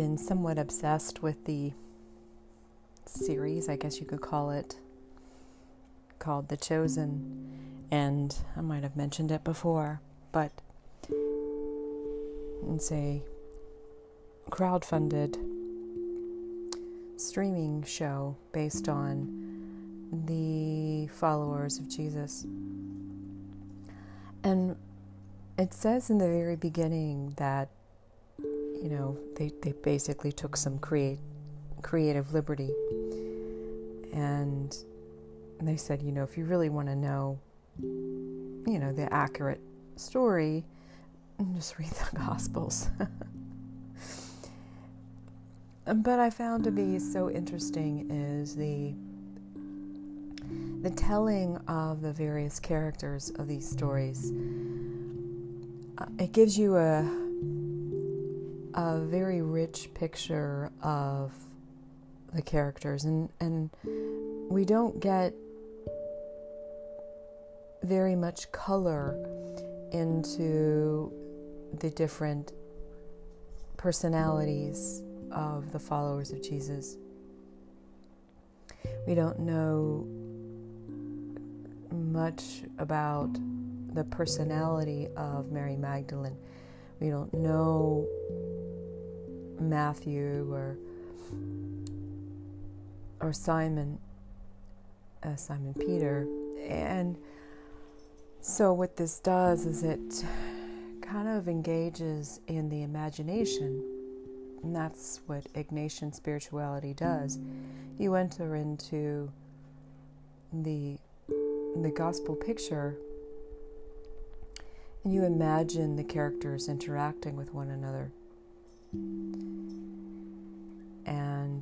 been somewhat obsessed with the series, I guess you could call it, called The Chosen. And I might have mentioned it before, but it's a crowd-funded streaming show based on the followers of Jesus. And it says in the very beginning that, you know, they, they basically took some create, creative liberty. And they said, you know, if you really want to know, you know, the accurate story, just read the Gospels. but I found to be so interesting is the the telling of the various characters of these stories. Uh, it gives you a a very rich picture of the characters and and we don't get very much color into the different personalities of the followers of Jesus. We don't know much about the personality of Mary Magdalene. We don't know Matthew or or Simon, uh, Simon Peter, and so what this does is it kind of engages in the imagination and that's what Ignatian spirituality does. You enter into the the gospel picture and you imagine the characters interacting with one another.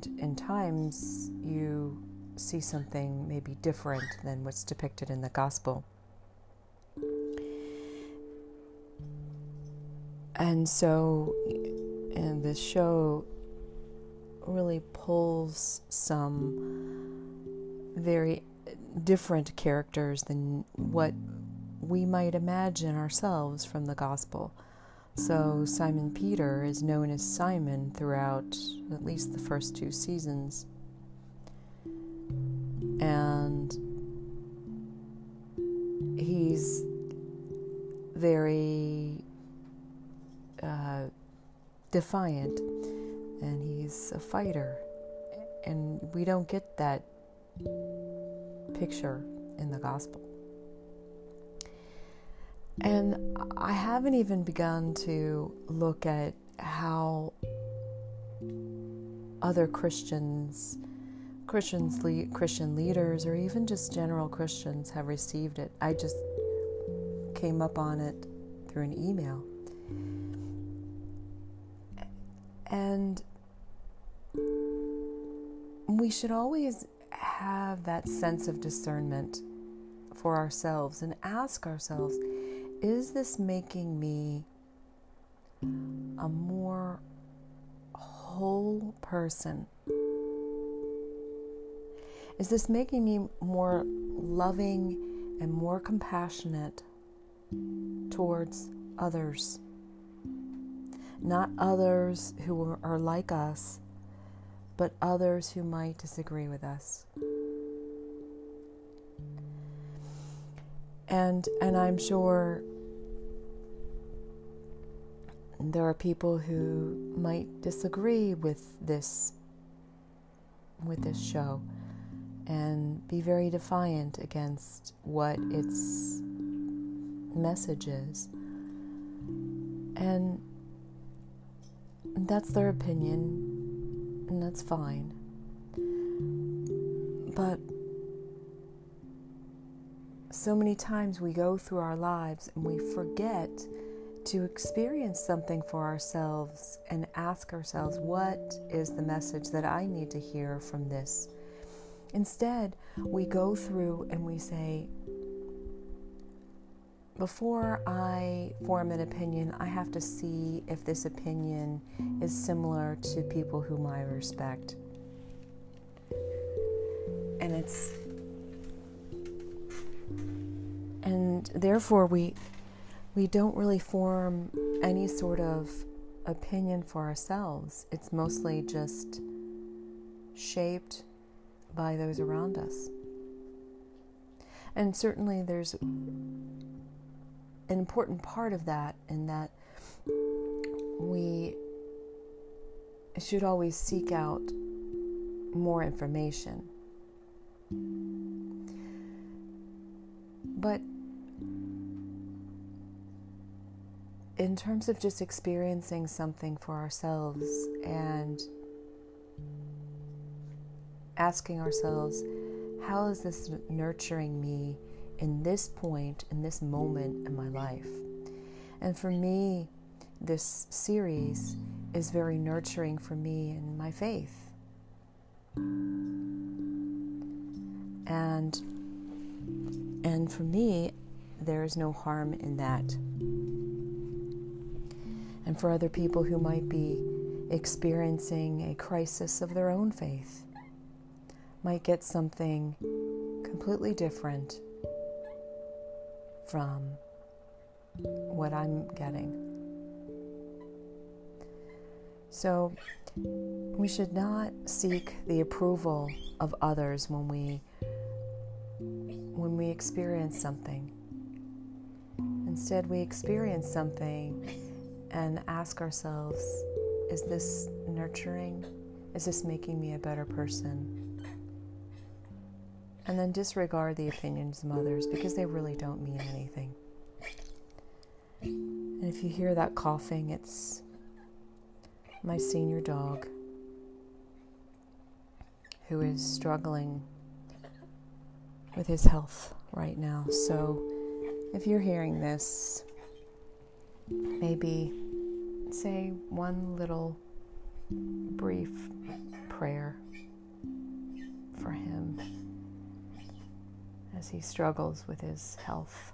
And in times you see something maybe different than what's depicted in the gospel. And so and this show really pulls some very different characters than what we might imagine ourselves from the gospel. So, Simon Peter is known as Simon throughout at least the first two seasons. And he's very uh, defiant and he's a fighter. And we don't get that picture in the gospel. And I haven't even begun to look at how other Christians, Christians, Christian leaders, or even just general Christians have received it. I just came up on it through an email. And we should always have that sense of discernment for ourselves and ask ourselves is this making me a more whole person? Is this making me more loving and more compassionate towards others? Not others who are like us, but others who might disagree with us. And and I'm sure there are people who might disagree with this with this show and be very defiant against what its message is. And that's their opinion, and that's fine. But so many times we go through our lives and we forget to experience something for ourselves and ask ourselves, what is the message that I need to hear from this? Instead, we go through and we say, before I form an opinion, I have to see if this opinion is similar to people whom I respect. And it's and therefore we we don't really form any sort of opinion for ourselves, it's mostly just shaped by those around us. And certainly there's an important part of that in that we should always seek out more information. But in terms of just experiencing something for ourselves and asking ourselves, how is this nurturing me in this point, in this moment in my life? And for me, this series is very nurturing for me in my faith. And and for me, there is no harm in that. And for other people who might be experiencing a crisis of their own faith, might get something completely different from what I'm getting. So, we should not seek the approval of others when we when we experience something. Instead, we experience something and ask ourselves, is this nurturing? Is this making me a better person? And then disregard the opinions of others because they really don't mean anything. And if you hear that coughing, it's my senior dog who is struggling with his health right now. So if you're hearing this, maybe say one little brief prayer for him as he struggles with his health.